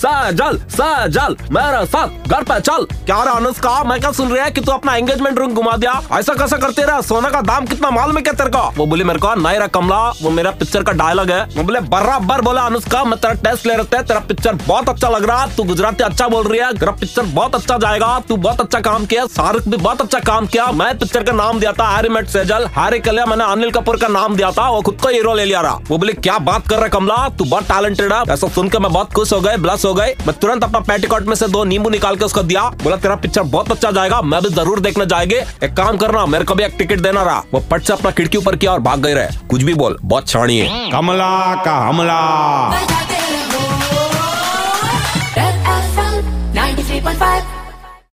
सजल सजल, मेरे साथ, घर पे चल। क्या रहा अनुष्का, मैं क्या सुन रहा है कि तू अपना एंगेजमेंट रिंग घुमा दिया? ऐसा कैसा करते रहा? सोना का दाम कितना माल में क्या तेरे को? वो बोली, मेरे को नहीं रहा कमला, वो मेरा पिक्चर का डायलॉग है। वो बोले, बराबर बोला अनुष्का, मैं तेरा टेस्ट ले रहे तेरा पिक्चर बहुत अच्छा लग रहा, तू गुजराती अच्छा बोल रही है, तेरा पिक्चर बहुत अच्छा जाएगा, तू बहुत अच्छा काम किया, शाहरुख भी बहुत अच्छा काम किया, मैं पिक्चर का नाम दिया था हैरी मेट सेजल हैरी के लिए मैंने अनिल कपूर का नाम दिया था, वो खुद को हीरो ले लिया रहा। वो बोले, क्या बात कर रहा कमला, तू बहुत टैलेंटेड है, ऐसा सुनकर मैं बहुत खुश हो गए ब्लस हो गए। मैं तुरंत अपना पेटिकॉट में से दो नींबू निकाल के उसको दिया। बोला तेरा पिक्चर बहुत अच्छा जाएगा मैं भी ज़रूर देखने जाएँगे। एक काम करना मेरे को भी एक टिकट देना रहा। वो पट से अपना खिड़की ऊपर किया और भाग गए रहे। कुछ भी बोल बहुत छाणी है। कमला का हमला। 93.5